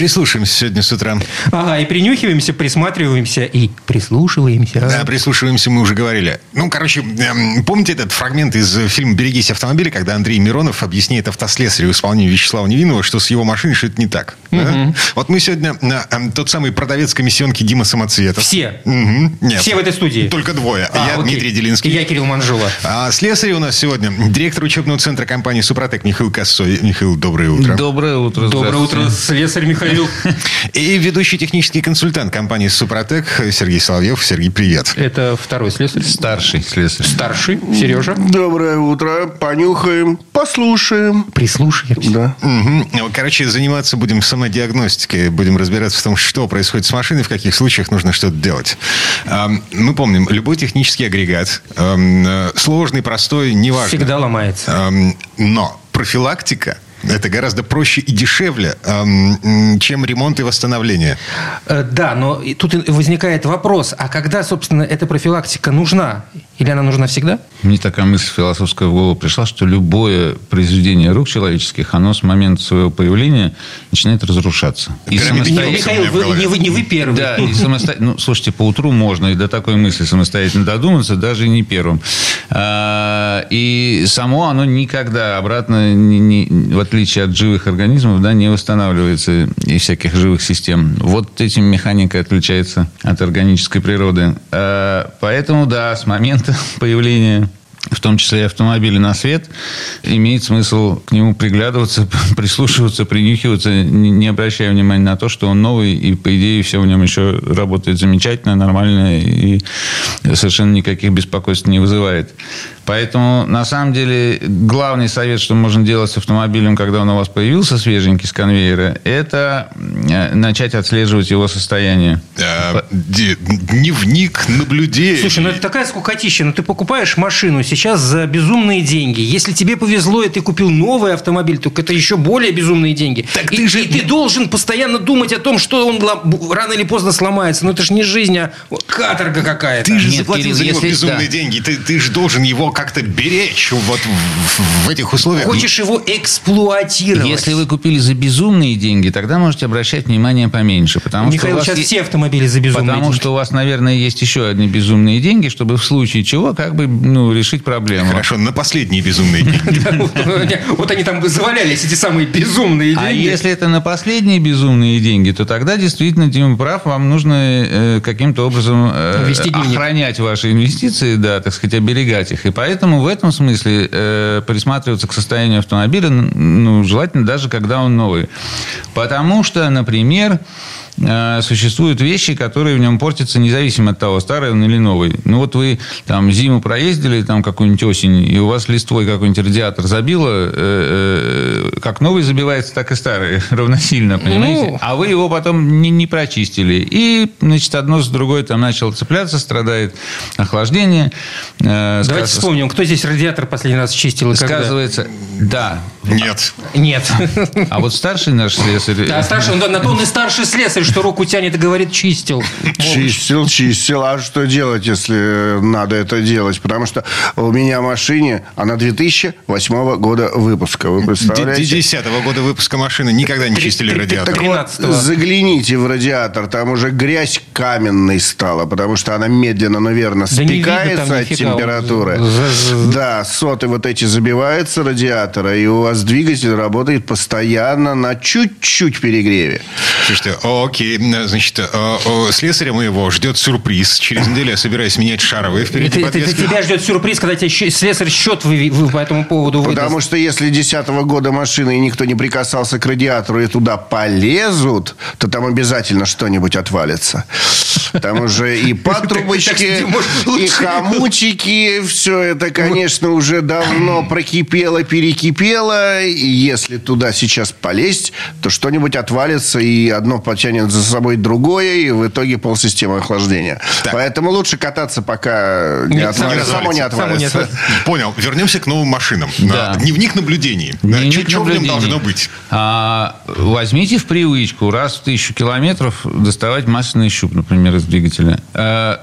Прислушаемся сегодня с утра. Ага, и принюхиваемся, присматриваемся и прислушиваемся. Да, прислушиваемся, мы уже говорили. Ну, короче, эм, помните этот фрагмент из фильма «Берегись автомобиля», когда Андрей Миронов объясняет автослесарю исполнению Вячеслава Невинного, что с его машиной что-то не так. Да? Вот мы сегодня на эм, тот самый продавец комиссионки Дима Самоцветов. Все. Мгм. Нет. Все в этой студии. Только двое. А, Я окей. Дмитрий Делинский. И я Кирилл Манжула. А слесарь у нас сегодня директор учебного центра компании «Супротек» Михаил Косой. Михаил, доброе утро. Доброе утро. Доброе утро, слесарь Михаил. И ведущий технический консультант компании «Супротек» Сергей Соловьев. Сергей, привет. Это второй слесарь. Старший слесарь. Старший, Сережа. Доброе утро. Понюхаем, послушаем. Прислушаемся. Да. Мгм. Короче, заниматься будем самодиагностикой, будем разбираться в том, что происходит с машиной, в каких случаях нужно что-то делать. Мы помним, любой технический агрегат, э, сложный, простой, неважно. Всегда ломается. Но профилактика это гораздо проще и дешевле, чем ремонт и восстановление. Э, Да, но тут возникает вопрос, а когда, собственно, эта профилактика нужна? Или она нужна всегда? Мне такая мысль философская в голову пришла, что любое произведение рук человеческих, оно с момента своего появления начинает разрушаться. И самостоятельно- Михаил, вы, не, вы, не вы первый. Да, и самостоятельно... Ну, слушайте, по утру можно и до такой мысли самостоятельно додуматься, даже и не первым. А, И само оно никогда обратно, не- не- в отличие от живых организмов, да, не восстанавливается и всяких живых систем. Вот этим механика отличается от органической природы. А, Поэтому, да, с момента появления в том числе и автомобиля на свет, имеет смысл к нему приглядываться, прислушиваться, принюхиваться, не обращая внимания на то, что он новый, и, по идее, все в нем еще работает замечательно, нормально, и совершенно никаких беспокойств не вызывает. Поэтому, на самом деле, главный совет, что можно делать с автомобилем, когда он у вас появился свеженький с конвейера, это э, начать отслеживать его состояние. А, Дневник наблюдений. Слушай, ну это такая скукотища. Ну ты покупаешь машину сейчас за безумные деньги. Если тебе повезло, и ты купил новый автомобиль, то это еще более безумные деньги. Так и, ты же- и ты должен постоянно думать о том, что он рано или поздно сломается. Ну это же не жизнь, а каторга какая-то. Ты же Нет, заплатил Кирилл, за него если- безумные да. деньги. Ты, ты же должен его как-то беречь вот в, в этих условиях. Хочешь его эксплуатировать. Если вы купили за безумные деньги, тогда можете обращать внимание поменьше. Потому Михаил, что у вас сейчас е- все автомобили за безумные Потому деньги. что у вас, наверное, есть еще одни безумные деньги, чтобы в случае чего как бы ну, решить проблему. Хорошо, на последние безумные деньги. Вот они там завалялись, эти самые безумные А деньги. если это на последние безумные деньги, то тогда действительно, Дима прав, вам нужно э, каким-то образом э, охранять ваши инвестиции, да, так сказать, оберегать их. И поэтому в этом смысле э, присматриваться к состоянию автомобиля, ну, желательно даже когда он новый. Потому что, например, э, существуют вещи, которые в нем портятся независимо от того, старый он или новый. Ну, вот вы там зиму проездили, там какую-нибудь осень, и у вас листвой какой-нибудь радиатор забило, э, э, как новый забивается, так и старый равносильно, понимаете? Ну. А вы его потом не, не прочистили. И, значит, одно с другой там начало цепляться, страдает охлаждение. э, Давайте сказ- вспомним, кто здесь радиатор последний раз чистил и когда? Сказывается, да. Нет. Нет. А вот старший наш слесарь... Да, старший, он, на то он и старший слесарь, что руку тянет и говорит, чистил. Чистил, чистил. А что делать, если надо это делать? Потому что у меня машине, она 2008 года выпуска. Вы представляете? 10 года выпуска машины никогда не чистили радиатор. Так вот, 13-го. загляните в радиатор, там уже грязь каменной стала, потому что она медленно, но верно спекается от температуры. Да, соты вот эти забиваются радиатора, и у вас двигатель работает постоянно на чуть-чуть перегреве. Слушайте, о, окей, значит, о, о, слесаря моего ждет сюрприз. Через неделю я собираюсь менять шаровые впереди Это- это- тебя ждет сюрприз, когда тебе слесарь счет вы, вы по этому поводу выдаст. Потому что если 10 года машины и никто не прикасался к радиатору и туда полезут, то там обязательно что-нибудь отвалится. Там уже и патрубочки, и хомутики. Все это, конечно, уже давно прокипело, перекипело. И если туда сейчас полезть, то что-нибудь отвалится, и одно потянет за собой другое, и в итоге полсистемы охлаждения. Так. Поэтому лучше кататься, пока не само- отвалится. Само не само не отвалится. отвалится. Понял. Вернемся к новым машинам. Да. Дневник наблюдений. Дневник Что в нем наблюдений. должно быть? А, возьмите в привычку раз в тысячу километров доставать масляный щуп, например, из двигателя. А,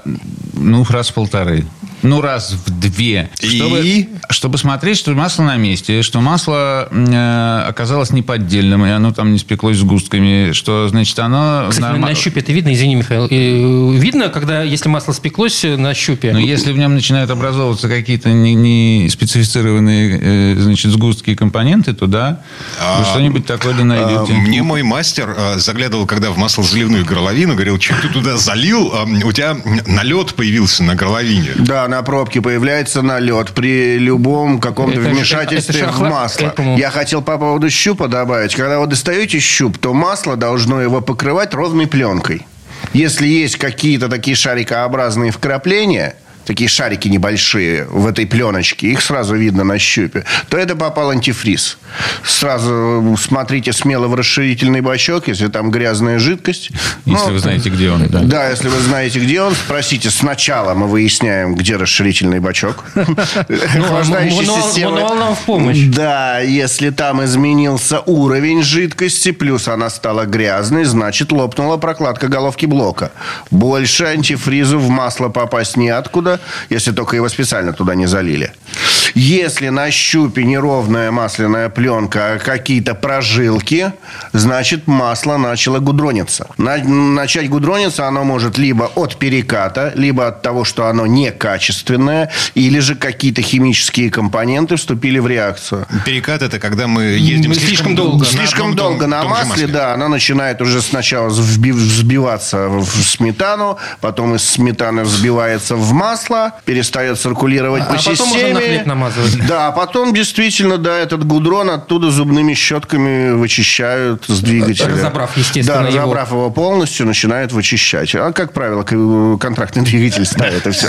ну, раз в полторы. Ну, раз в две. Чтобы, И? чтобы смотреть, что масло на месте, что масло э, оказалось неподдельным, и оно там не спеклось с густками, что, значит, оно... Кстати, норма- на щупе это видно, извини, Михаил. э, Видно, когда, если масло спеклось э, на щупе? Но если в нем начинают образовываться какие-то не, не специфицированные э, значит, сгустки и компоненты, то да, вы что-нибудь такое да А, найдете. Мне мой мастер а, заглядывал, когда в маслозаливную горловину, говорил, что ты туда залил, а, у тебя налет появился на горловине. Да, на пробке появляется налет при любом каком-то Это вмешательстве это ж в масло. Я хотел по поводу щупа добавить. Когда вы достаете щуп, то масло должно его покрывать ровной пленкой. Если есть какие-то такие шарикообразные вкрапления, такие шарики небольшие в этой пленочке, их сразу видно на щупе, то это попал антифриз. Сразу смотрите смело в расширительный бачок, если там грязная жидкость. Если Ну, вы знаете, где он. Да. да, если вы знаете, где он, спросите. Сначала мы выясняем, где расширительный бачок. Охлаждающей мануал- системы. мануал нам в помощь. Да, если там изменился уровень жидкости, плюс она стала грязной, значит, лопнула прокладка головки блока. Больше антифризу в масло попасть неоткуда, если только его специально туда не залили. Если на щупе неровная масляная пленка, а какие-то прожилки, значит, масло начало гудрониться. На- начать гудрониться оно может либо от переката, либо от того, что оно некачественное, или же какие-то химические компоненты вступили в реакцию. Перекат это когда мы ездим Мы слишком долго. на Слишком одном долго том- на том же масле, да, она начинает уже сначала взби- взбиваться в сметану, потом из сметаны взбивается в масло, перестает циркулировать А по потом уже системе. на хлеб намазывать. Да, а потом действительно, да, этот гудрон оттуда зубными щетками вычищают с двигателя. Разобрав, естественно, Да, его. разобрав его полностью, начинают вычищать. А, как правило, контрактный двигатель ставит и все.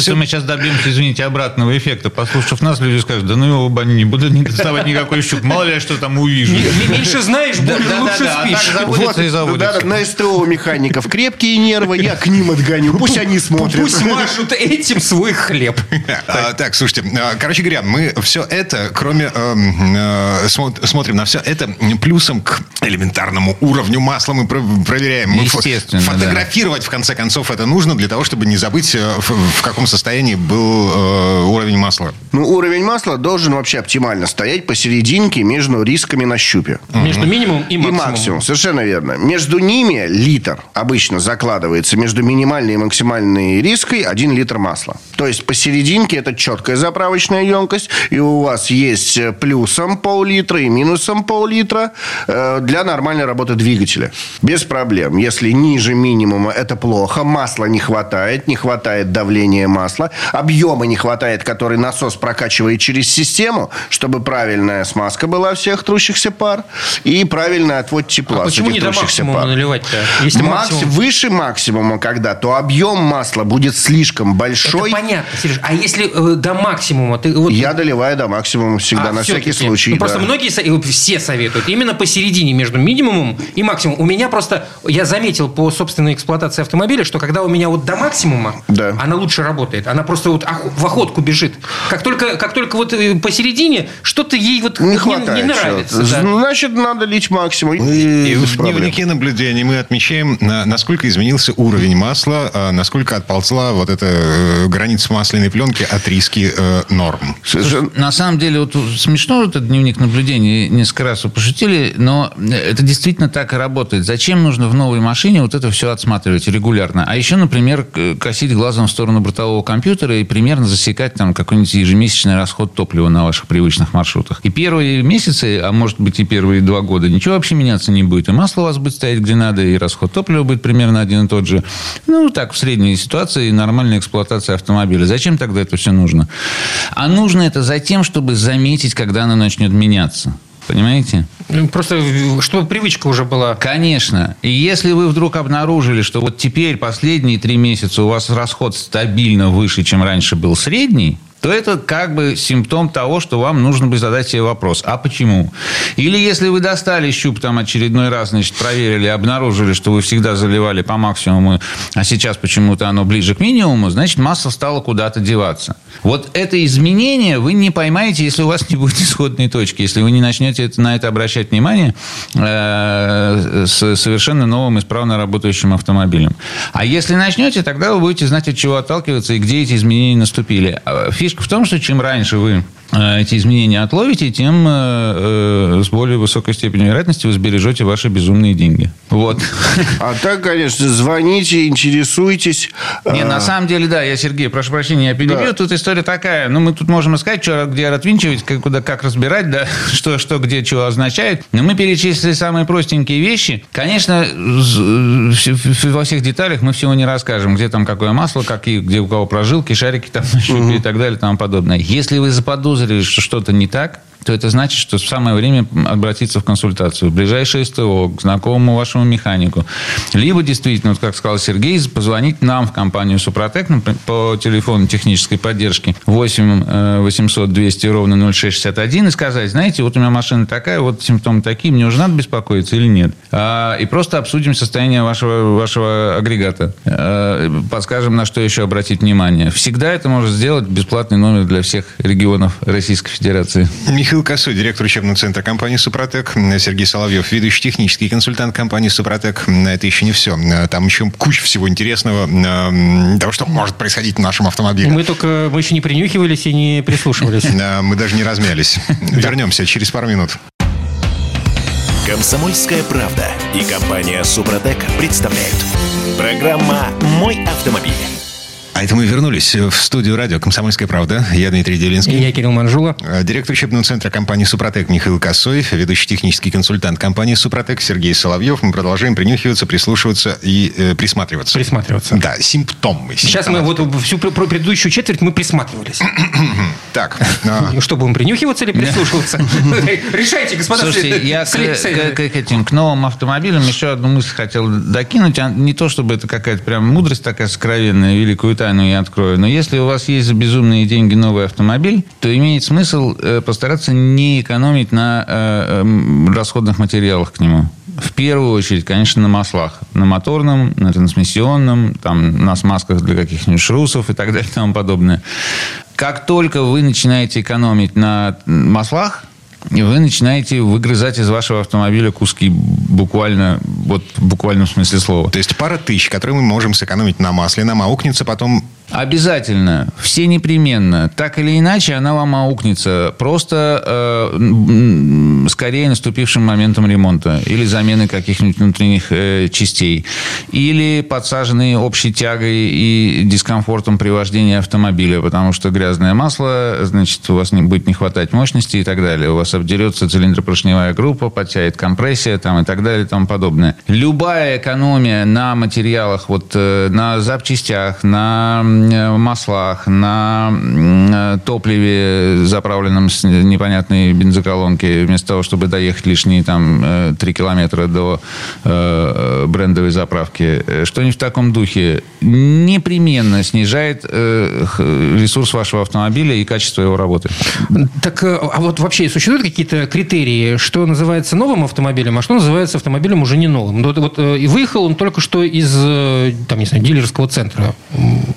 Что мы сейчас добьемся, извините, обратного эффекта. Послушав нас, люди скажут, да ну его баню не буду не доставать никакой щуп. Мало ли я что там увижу. Меньше знаешь, лучше а спишь. да, на СТО у механиков крепкие нервы, я к ним отгоню. Пусть они смотрят. Пусть мажут этим свой хлеб. А, так, слушайте, а, короче говоря, мы все это, кроме эм, э, смо- смотрим на все это плюсом к элементарному уровню масла мы про- проверяем. Мы Естественно, да. Фотографировать, в конце концов, это нужно для того, чтобы не забыть, э, в, в каком состоянии был э, уровень масла. Ну, уровень масла должен вообще оптимально стоять посерединке между рисками на щупе. Между минимум и И максимум. максимум, совершенно верно. Между ними литр обычно закладывается между минимальной и максимальной риской 1 литр масла. То есть посерединке это четкая заправочная емкость, и у вас есть э, плюсом пол-литра и минусом пол-литра э, для нормальной работы двигателя. Без проблем. Если ниже минимума, это плохо. Масла не хватает, не хватает давления масла, объема не хватает, который насос прокачивает через систему, чтобы правильная смазка была всех трущихся пар и правильный отвод тепла А почему не до максимума наливать-то? Если Макс- максимум... Выше максимума, когда, то объем масла будет слишком Это большой. понятно, Сереж. А если э, до максимума? Ты, вот, Я доливаю до максимума всегда, А, на всякий всё-таки. случай. Ну, да. просто многие, все советуют именно посередине между минимумом и максимумом. У меня просто, я заметил по собственной эксплуатации автомобиля, что когда у меня вот до максимума, Да. она лучше работает. Она просто вот в охотку бежит. Как только, как только вот э, посередине, что-то ей вот Не не, хватает. не нравится. чего-то. да. Значит, надо лить максимум. И без в проблем. дневнике наблюдений мы отмечаем, на- насколько изменился уровень масла, а насколько отползла вот эта э, граница масляной пленки от риски э, норм. Совершенно- На самом деле, вот смешно вот этот дневник наблюдений, несколько раз вы пошутили, но это действительно так и работает. Зачем нужно в новой машине вот это все отсматривать регулярно? А еще, например, косить глазом в сторону бортового компьютера и примерно засекать там какой-нибудь ежемесячный расход топлива на ваших привычных маршрутах. И первые месяцы, а может быть и первые два года, ничего вообще меняться не будет. И масло у вас будет стоять где надо, и расход топлива будет примерно один и тот же. Ну, так, в средней ситуации нормальная эксплуатация автомобиля. Зачем тогда это все нужно? А нужно это за тем, чтобы заметить, когда оно начнет меняться. Понимаете? Ну, Просто, чтобы привычка уже была. Конечно. И если вы вдруг обнаружили, что вот теперь последние три месяца у вас расход стабильно выше, чем раньше был средний, то это как бы симптом того, что вам нужно бы задать себе вопрос, а почему? Или если вы достали щуп там очередной раз, значит, проверили, обнаружили, что вы всегда заливали по максимуму, а сейчас почему-то оно ближе к минимуму, значит, масло стало куда-то деваться. Вот это изменение вы не поймаете, если у вас не будет исходной точки, если вы не начнете на это обращать внимание э, с совершенно новым исправно работающим автомобилем. А если начнете, тогда вы будете знать, от чего отталкиваться и где эти изменения наступили. А фишка в том, что чем раньше вы эти изменения отловите, тем э, э, с более высокой степенью вероятности вы сбережете ваши безумные деньги. Вот. А так, конечно, звоните, интересуйтесь. Не, на самом деле, да, я, Сергей, прошу прощения, я перебью. Да. Тут история такая. Ну, мы тут можем искать, что, где отвинчивать, как, куда, как разбирать, да, что, что, где, что означает. Но мы перечислили самые простенькие вещи. Конечно, во всех деталях мы всего не расскажем, где там какое масло, какие, где у кого прожилки, шарики там угу. и так далее и тому подобное. Если вы заподозрили заподозрили, что что-то не так, то это значит, что самое время обратиться в консультацию ближайшее СТО, к знакомому вашему механику. Либо действительно, вот как сказал Сергей, позвонить нам в компанию «Супротек» по телефону технической поддержки 8 800 200 ровно 0661 и сказать, знаете, вот у меня машина такая, вот симптомы такие, мне уже надо беспокоиться или нет. А, и просто обсудим состояние вашего, вашего агрегата. А, подскажем, на что еще обратить внимание. Всегда это может сделать бесплатный номер для всех регионов Российской Федерации. Михаил Михаил Косой, директор учебного центра компании «Супротек». Сергей Соловьев, ведущий технический консультант компании «Супротек». Это еще не все. Там еще куча всего интересного, того, что может происходить в нашем автомобиле. Мы только, мы еще не принюхивались и не прислушивались. Мы даже не размялись. Вернемся через пару минут. Комсомольская правда и компания «Супротек» представляют. Программа «Мой автомобиль». А это мы вернулись в студию радио «Комсомольская правда». Я Дмитрий Делинский. И я Кирилл Манжула. Э, директор учебного центра компании «Супротек» Михаил Косой. Ведущий технический консультант компании «Супротек» Сергей Соловьев. Мы продолжаем принюхиваться, прислушиваться и э, присматриваться. Присматриваться. Да, симптомы. Сейчас мы вот всю предыдущую четверть мы присматривались. так. А... Что, будем принюхиваться или прислушиваться? Решайте, господа. Слушайте, я к этим, к новым автомобилям еще одну мысль хотел докинуть. А не то, чтобы это какая-то прям мудрость такая сокровенная, великую тайну я открою. Но если у вас есть за безумные деньги новый автомобиль, то имеет смысл э, постараться не экономить на э, эм, расходных материалах к нему. В первую очередь, конечно, на маслах. На моторном, на трансмиссионном, там, на смазках для каких-нибудь шрусов и так далее и тому подобное. Как только вы начинаете экономить на маслах, вы начинаете выгрызать из вашего автомобиля куски буквально, вот в буквальном смысле слова. То есть пара тысяч, которые мы можем сэкономить на масле, нам аукнется потом Обязательно, все непременно. Так или иначе, она вам аукнется просто э, скорее наступившим моментом ремонта или замены каких-нибудь внутренних э, частей, или подсаженной общей тягой и дискомфортом при вождении автомобиля, потому что грязное масло, значит, у вас не будет не хватать мощности и так далее. У вас обдерется цилиндропоршневая группа, подтянет компрессия там, и так далее и тому подобное. Любая экономия на материалах, вот, э, на запчастях, на маслах, на э, топливе, заправленном с непонятной бензоколонки, вместо того, чтобы доехать лишние там 3 э, километра до э, брендовой заправки, что-нибудь в таком духе непременно снижает ресурс вашего автомобиля и качество его работы. Так, а вот вообще существуют какие-то критерии, что называется новым автомобилем, а что называется автомобилем уже не новым? Вот, вот и выехал он только что из, там, не знаю, дилерского центра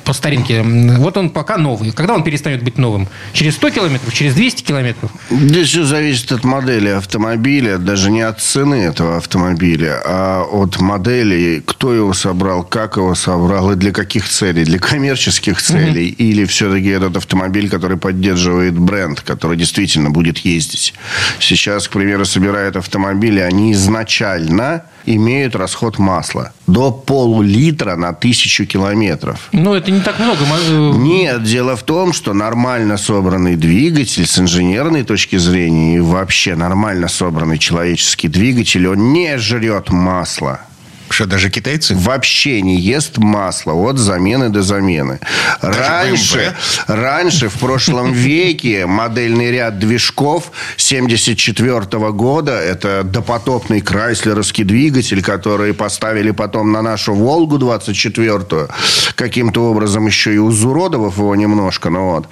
по старинке. Вот он пока новый. Когда он перестанет быть новым? Через 100 километров? Через 200 километров? Здесь все зависит от модели автомобиля, даже не от цены этого автомобиля, а от модели, кто его собрал, как его собрал и для каких целей. Для коммерческих целей. Угу. Или все-таки этот автомобиль, который поддерживает бренд, который действительно будет ездить. Сейчас, к примеру, собирают автомобили, они изначально имеют расход масла до полулитра на тысячу километров. Ну, это не так много. Э, Нет, дело в том, что нормально собранный двигатель с инженерной точки зрения и вообще нормально собранный человеческий двигатель, он не жрет масло. Что, даже китайцы? Вообще не ест масло от замены до замены. Раньше, раньше, в прошлом веке, модельный ряд движков 74 года, это допотопный крайслеровский двигатель, который поставили потом на нашу «Волгу» 24-ю, каким-то образом еще и узуродовав его немножко, ну вот,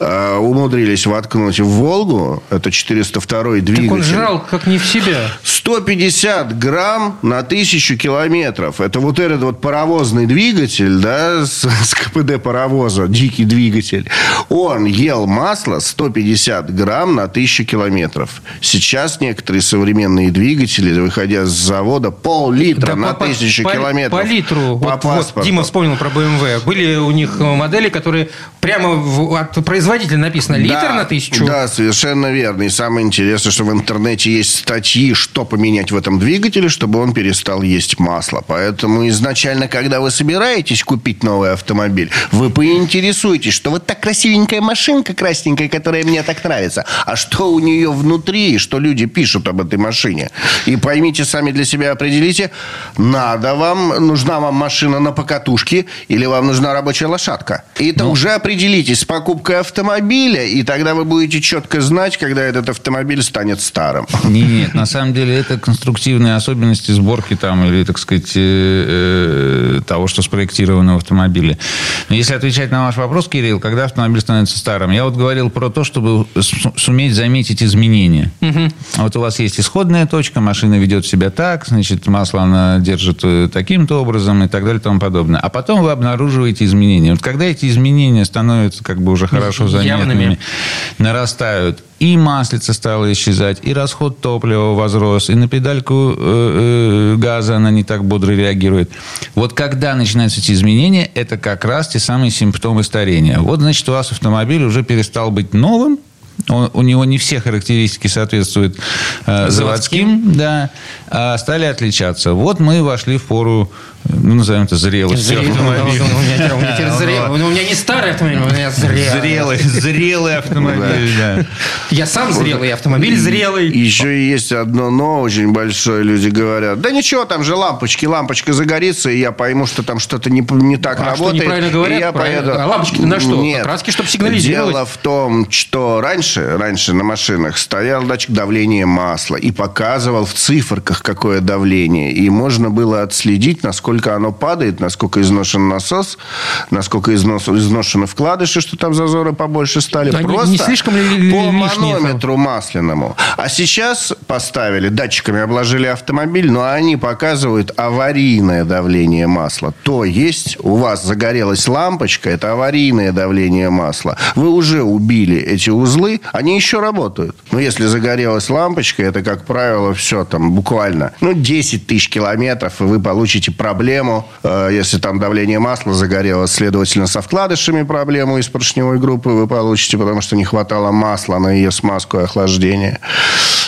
э, умудрились воткнуть в «Волгу», это 402 двигатель. Так он жрал как не в себя. 150 грамм на тысячу километров. Это вот этот вот паровозный двигатель, да, с, с КПД паровоза, дикий двигатель. Он ел масло 150 грамм на тысячу километров. Сейчас некоторые современные двигатели, выходя с завода, пол-литра Да на по- тысячу по- километров. По литру. По вот, вот паспорту. Дима вспомнил про BMW. Были у них модели, которые прямо в- от производителя написано литр Да, на тысячу. Да, совершенно верно. И самое интересное, что в интернете есть статьи, что поменять в этом двигателе, чтобы он перестал есть масло. Поэтому изначально, когда вы собираетесь купить новый автомобиль, вы поинтересуетесь, что вот так красивенькая машинка красненькая, которая мне так нравится, а что у нее внутри, что люди пишут об этой машине. И поймите, сами для себя определите, надо вам, нужна вам машина на покатушке или вам нужна рабочая лошадка. И это уже определитесь с покупкой автомобиля, и тогда вы будете четко знать, когда этот автомобиль станет старым. Не, Нет, на самом деле это конструктивные особенности сборки там или, так сказать, э, э, того, что спроектировано в автомобиле. Но если отвечать на ваш вопрос, Кирилл, когда автомобиль становится старым, я вот говорил про то, чтобы суметь заметить изменения. Вот у вас есть исходная точка, машина ведет себя так, значит, масло она держит э, таким-то образом и так далее и тому подобное. А потом вы обнаруживаете изменения. Вот когда эти изменения становятся как бы уже хорошо Явными. заметными, нарастают, и маслица стала исчезать, и расход топлива возрос, и на педальку э, э, газа она не так бодро реагирует. Вот когда начинаются эти изменения, это как раз те самые симптомы старения. Вот, значит, у вас автомобиль уже перестал быть новым, он- у него не все характеристики соответствуют э, заводским, да, а стали отличаться. Вот мы вошли в пору, ну, назовем это зрелости Зрелый. автомобиля. У меня- у меня теперь зрелый. У меня не старый автомобиль, у меня зрелый. Зрелый, зрелый автомобиль, да. Я сам зрелый, автомобиль зрелый. Еще и есть одно но очень большое. Люди говорят, да ничего, там же лампочки, лампочка загорится, и я пойму, что там что-то не, не так А что, работает. неправильно говорят? и я поеду. А лампочки-то на что? Нет. Краски, чтобы сигнализировать? Дело в том, что раньше, раньше на машинах стоял датчик давления масла и показывал в циферках, какое давление. И можно было отследить, насколько оно падает, насколько изношен насос, насколько износ, изношены вкладыши, что там зазоры побольше стали. Не- Просто не слишком ли по манометру масляному. А сейчас поставили, датчиками обложили автомобиль, но они показывают аварийное давление масла. То есть у вас загорелась лампочка, это аварийное давление масла. Вы уже убили эти узлы, они еще работают. Но если загорелась лампочка, это, как правило, все там буквально, ну, 10 тысяч километров, и вы получите проблему, э, если там давление масла загорелось, следовательно, со вкладышами проблему из поршневой группы вы получите, потому что не хватало масла на ее смазку и охлаждение.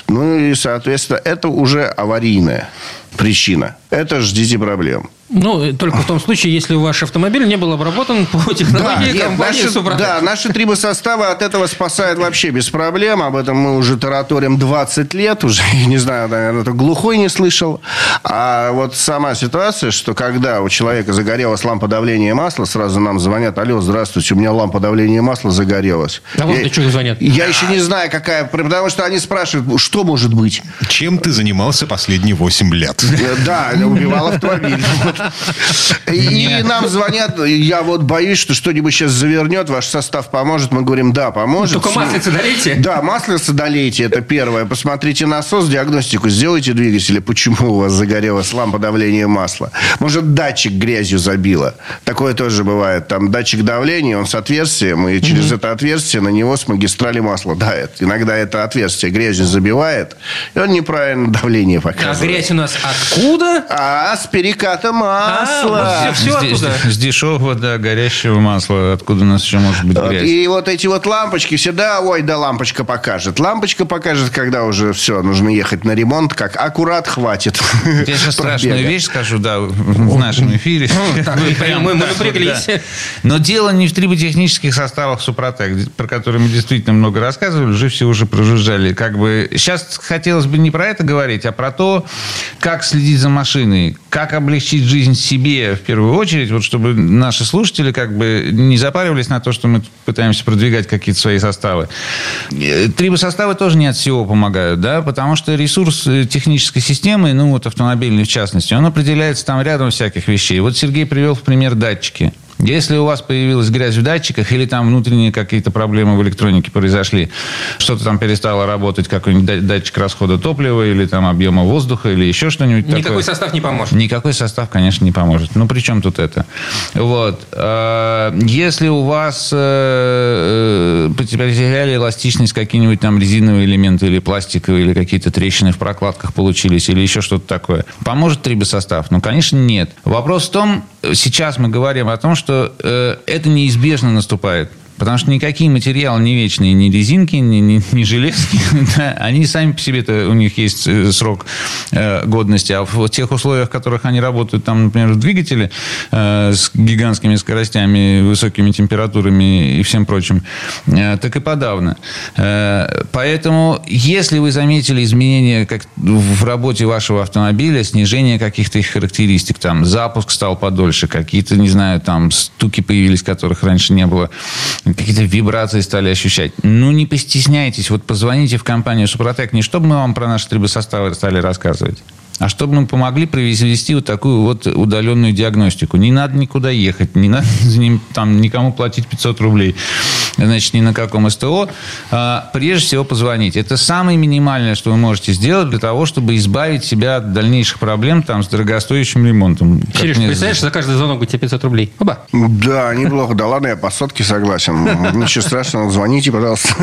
Ну и, соответственно, это уже аварийная причина. Это ждите проблем. Ну, только в том случае, если ваш автомобиль не был обработан по Да, технологии нет, компании наши, «Супротек». да, наши трибосоставы от этого спасают вообще без проблем. Об этом мы уже тараторим 20 лет. Уже, не знаю, наверное, это глухой не слышал. А вот сама ситуация, что когда у человека загорелась лампа давления масла, сразу нам звонят, алло, здравствуйте, у меня лампа давления масла загорелась. А вам Я- для чего звонят? Я еще не знаю, какая... Потому что они спрашивают, что может быть. Чем ты занимался последние 8 лет? Э, Да, убивал автомобиль. И нам звонят, я вот боюсь, что что-нибудь сейчас завернет, ваш состав поможет. Мы говорим, да, поможет. Только маслица долейте. Да, маслица долейте, это первое. Посмотрите насос, диагностику сделайте двигателя, почему у вас загорелась лампа давления масла. Может, датчик грязью забило. Такое тоже бывает. Там датчик давления, он с отверстием, и через это отверстие на него с магистрали масло давит. Иногда это отверстие грязью забивает, и он неправильно давление А показывает. грязь у нас откуда? А с перекатом А, вот всё с, с- с дешевого, да, горящего масла. Откуда у нас еще может быть грязь? И вот эти вот лампочки всегда, ой, да, лампочка покажет. Лампочка покажет, когда уже все, нужно ехать на ремонт, как аккурат хватит. Я сейчас страшную вещь скажу, да, в нашем эфире. Вы мы- напряглись. Но дело не в триботехнических составах Супротек, про которые мы действительно много рассказывали, уже все уже прожужжали. Как бы сейчас хотелось бы не про это говорить, а про то, как следить за машиной, как облегчить жизнь себе в первую очередь, вот чтобы наши слушатели как бы не запаривались на то, что мы пытаемся продвигать какие-то свои составы. Трибосоставы тоже не от всего помогают, да, потому что ресурс э, технической системы, ну вот автомобильный в частности, он определяется там рядом всяких вещей. Вот Сергей привел в пример датчики. Если у вас появилась грязь в датчиках или там внутренние какие-то проблемы в электронике произошли, что-то там перестало работать, какой-нибудь да- датчик расхода топлива или там объема воздуха или еще что-нибудь Никакой такое. состав не поможет. Никакой состав, конечно, не поможет. Ну, при чем тут это? Вот. А, Если у вас э, э, потеряли эластичность какие-нибудь там резиновые элементы или пластиковые, или какие-то трещины в прокладках получились, или еще что-то такое, поможет трибосостав? Ну, конечно, нет. Вопрос в том, сейчас мы говорим о том, что э, это неизбежно наступает. Потому что никакие материалы не вечные, ни резинки, ни, ни, ни железки, да, они сами по себе-то, у них есть э, срок э, годности, а в тех условиях, в которых они работают, там, например, в двигателе э, с гигантскими скоростями, высокими температурами и всем прочим, э, так и подавно. Э, поэтому, если вы заметили изменения как в работе вашего автомобиля, снижение каких-то их характеристик, там, запуск стал подольше, какие-то, не знаю, там, стуки появились, которых раньше не было, какие-то вибрации стали ощущать. Ну, не постесняйтесь. Вот позвоните в компанию «Супротек» не чтобы мы вам про наши трибосоставы стали рассказывать, а чтобы мы помогли провести вот такую вот удаленную диагностику. Не надо никуда ехать, не надо за ним, там, никому платить 500 рублей, значит, ни на каком СТО. А, прежде всего, позвонить. Это самое минимальное, что вы можете сделать для того, чтобы избавить себя от дальнейших проблем там, с дорогостоящим ремонтом. Сереж, мне- представляешь, за каждый звонок у тебя 500 рублей. Оба. Да, неплохо. Да ладно, я по сотке согласен. Ничего страшного, звоните, пожалуйста.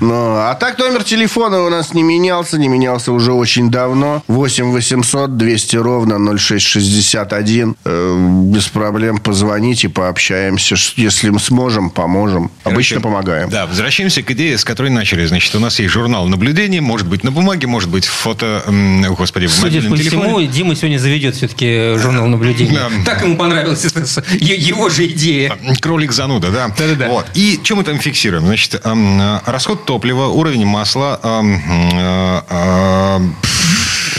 Но, а так номер телефона у нас не менялся, не менялся уже очень давно. 8 800 200 ровно 0661. Э, без проблем позвоните, пообщаемся. Если мы сможем, поможем. Обычно Короче, помогаем. Да, возвращаемся к идее, с которой начали. Значит, у нас есть журнал наблюдений, может быть на бумаге, может быть фото, м, господи, в Судя по телефоне. всему, Дима сегодня заведет все-таки журнал наблюдений. Да. Так ему понравилась его же идея. Кролик зануда, да. Да-да-да. Вот. И что мы там фиксируем? Значит, э, расход топлива, уровень масла, э, э,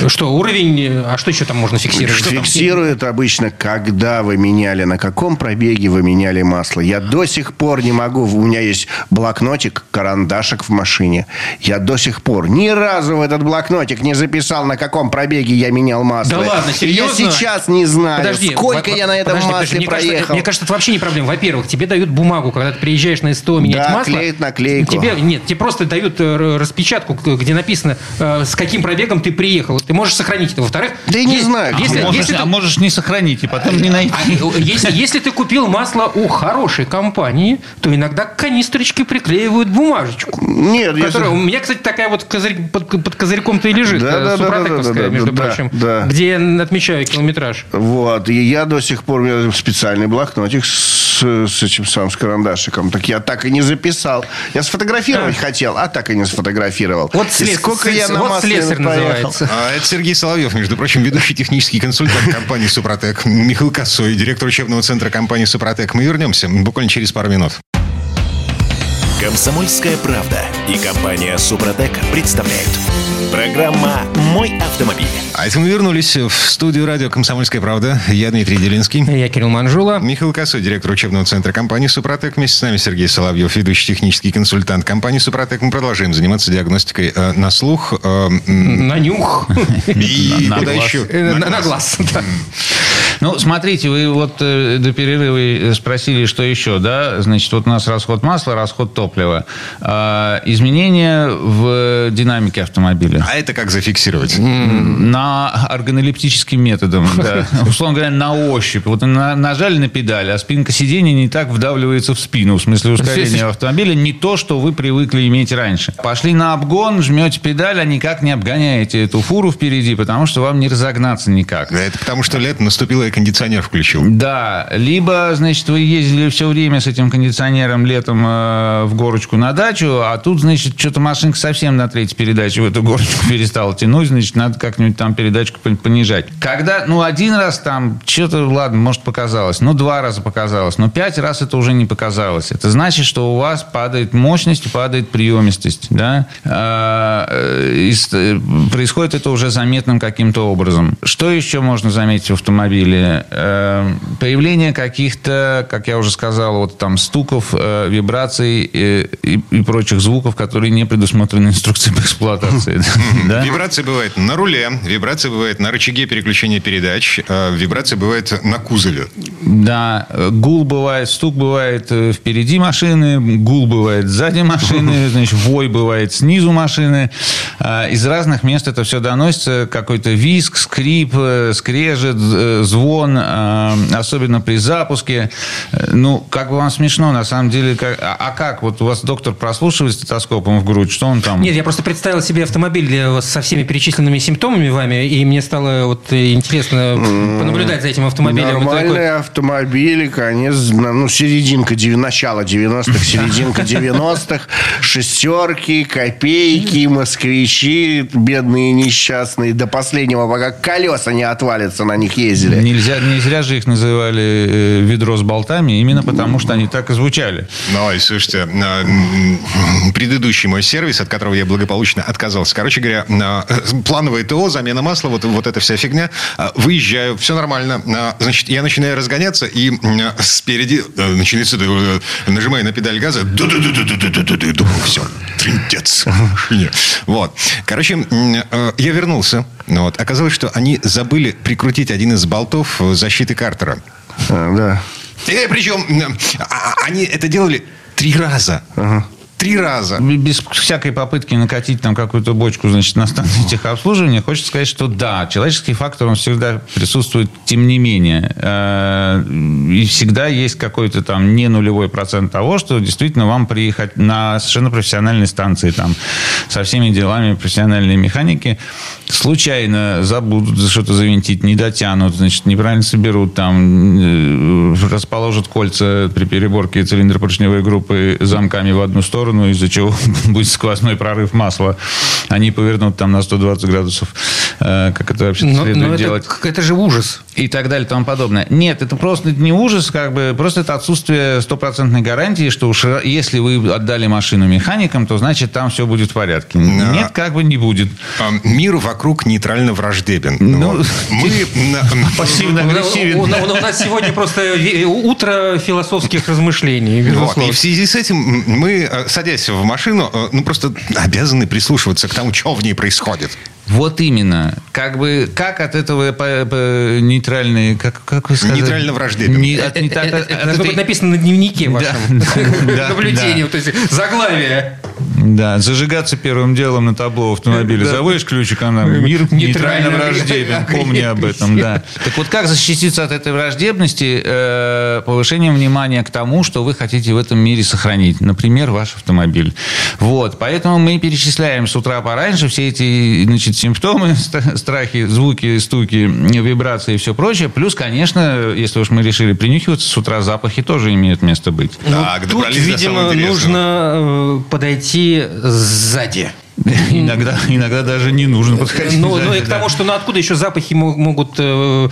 Что, уровень, а что еще там можно фиксировать? Фиксирует обычно, когда вы меняли, на каком пробеге вы меняли масло. Я до сих пор не могу. У меня есть блокнотик, карандашик в машине. Я до сих пор ни разу в этот блокнотик не записал, на каком пробеге я менял масло. Да ладно, серьезно? Я сейчас не знаю, Подожди, сколько я на этом подожди, подожди, масле мне кажется, проехал. мне кажется, это вообще не проблема. Во-первых, тебе дают бумагу, когда ты приезжаешь на СТО менять Да, масло. клеят наклейку. Тебе, нет, тебе просто дают э, распечатку, где написано, э, с каким пробегом ты приехал. Ты можешь сохранить это. Во-вторых, Да я не есть- знаю, Если, а, можешь, если ты- а можешь не сохранить и потом не найти. а, если, если ты купил масло у хорошей компании, то иногда к канистрочке приклеивают бумажечку. Нет, если- Которая, у меня, кстати, такая вот козырь- под, под козырьком-то и лежит, Да, да, да, да, да, да, между да, прочим, да. где я отмечаю километраж. Вот. И я до сих пор, у меня специальный блокнотик с, с этим самым с карандашиком. Так я так и не записал. Я сфотографировать хотел, а так и не сфотографировал. Вот, И слес- сколько я на вот масле слесарь называется. А Это Сергей Соловьев, между прочим, ведущий технический консультант компании «Супротек». Михаил Косой, директор учебного центра компании «Супротек». Мы вернемся буквально через пару минут. Комсомольская правда и компания «Супротек» представляют. Программа «Мой автомобиль». А это мы вернулись в студию радио «Комсомольская правда». Я Дмитрий Делинский. Я Кирилл Манжула. Михаил Косой, директор учебного центра компании «Супротек». Вместе с нами Сергей Соловьев, ведущий технический консультант компании «Супротек». Мы продолжаем заниматься диагностикой э, на слух. э, На нюх. и На куда еще? Э, На глаз. Ну, смотрите, вы вот э, до перерыва спросили, что еще, да? Значит, вот у нас расход масла, расход топлива. А, изменения в динамике автомобиля. А это как зафиксировать? На органолептическим методом, да. Условно говоря, на ощупь. Вот на- нажали на педаль, а спинка сиденья не так вдавливается в спину. В смысле ускорения автомобиля не то, что вы привыкли иметь раньше. Пошли на обгон, жмете педаль, а никак не обгоняете эту фуру впереди, потому что вам не разогнаться никак. Да, Это потому, что лето наступило и кондиционер включил. Да, либо, значит, вы ездили все время с этим кондиционером летом э, в горочку на дачу, а тут, значит, что-то машинка совсем на третьей передаче в эту горочку перестала тянуть, значит, надо как-нибудь там передачку понижать. Когда, ну, один раз там, что-то, ладно, может, показалось, ну, два раза показалось, но пять раз это уже не показалось. Это значит, что у вас падает мощность, падает приемистость, да, а, э, э, происходит это уже заметным каким-то образом. Что еще можно заметить в автомобиле? Э, появление каких-то, как я уже сказал, вот там стуков, вибраций и, и, и прочих звуков, которые не предусмотрены инструкцией по эксплуатации. Вибрации бывает на руле, вибрации бывает на рычаге переключения передач, вибрации бывает на кузове. Да, гул бывает, стук бывает впереди машины, гул бывает сзади машины, значит, вой бывает снизу машины. А, из разных мест это все доносится. Какой-то виск, скрип, э, скрежет, э, звон, особенно при запуске. Э, ну, как бы вам смешно, на самом деле. Как... А, а как? Вот у вас доктор прослушивает стетоскопом в грудь, что он там? Нет, я просто представил себе автомобиль со всеми перечисленными симптомами вами, и мне стало вот интересно понаблюдать за этим автомобилем. Нормальные такой... автомобили, конечно, ну, серединка, начало 90-х, серединка 90-х, шестерки, копейки, москвичи, бедные несчастные, до последнего, пока колеса не отвалятся, на них ездили. Нельзя, не зря же их называли э, ведро с болтами, именно потому, что они так и звучали. Ну, и слушайте, предыдущий мой сервис, от которого я благополучно отказался, короче говоря, плановое ТО, замена масла, вот, вот эта вся фигня, а, выезжаю, все нормально, значит, я начинаю разгоняться, и спереди э, начинается, э, нажимаю на педаль газа, думаю, все, машине. Вот. Короче, э, я вернулся. Вот. Оказалось, что они забыли прикрутить один из болтов защиты Картера. А, да. И, э, причем а, они это делали три раза. Ага. Три раза. Без всякой попытки накатить там какую-то бочку, значит, на станции техобслуживания, хочется сказать, что да, человеческий фактор, он всегда присутствует, тем не менее. Э, и всегда есть какой-то там не нулевой процент того, что действительно вам приехать на совершенно профессиональной станции, там, со всеми делами профессиональной механики, случайно забудут что-то завинтить, не дотянут, значит, неправильно соберут, там, э, расположат кольца при переборке цилиндропоршневой группы замками в одну сторону, сторону, из-за чего будет сквозной прорыв масла. Они повернут там на 120 градусов, э, как это вообще но, следует но делать. Это, это же ужас. И так далее и тому подобное. Нет, это просто не ужас, как бы, просто это отсутствие стопроцентной гарантии, что уж если вы отдали машину механикам, то значит там все будет в порядке. Но... Нет, как бы не будет. А, мир вокруг нейтрально враждебен. Ну, мы пассивно агрессивен. У нас сегодня просто утро философских размышлений. И в связи с этим мы э, садясь в машину, э, ну, просто обязаны прислушиваться к тому, что в ней происходит. Вот именно. Как бы, как от этого по, по, нейтральные, как, как вы сказали? Нейтрально враждебен. Не, от, не, так, это должно быть написано на дневнике вашем. Наблюдение, то есть заглавие. Да, зажигаться первым делом на табло автомобиля. Заводишь ключик, она мир нейтрально враждебен. Помни об этом, да. Так вот, как защититься от этой враждебности? Э, повышением внимания к тому, что вы хотите в этом мире сохранить. Например, ваш автомобиль. Вот. Поэтому мы перечисляем с утра пораньше все эти значит, симптомы, страхи, звуки, стуки, вибрации и все прочее. Плюс, конечно, если уж мы решили принюхиваться, с утра запахи тоже имеют место быть. Так, ну, тут, видимо, нужно э, сзади. Иногда, иногда даже не нужно подходить. Ну, ну и к тому, что ну, откуда еще запахи могут... Э,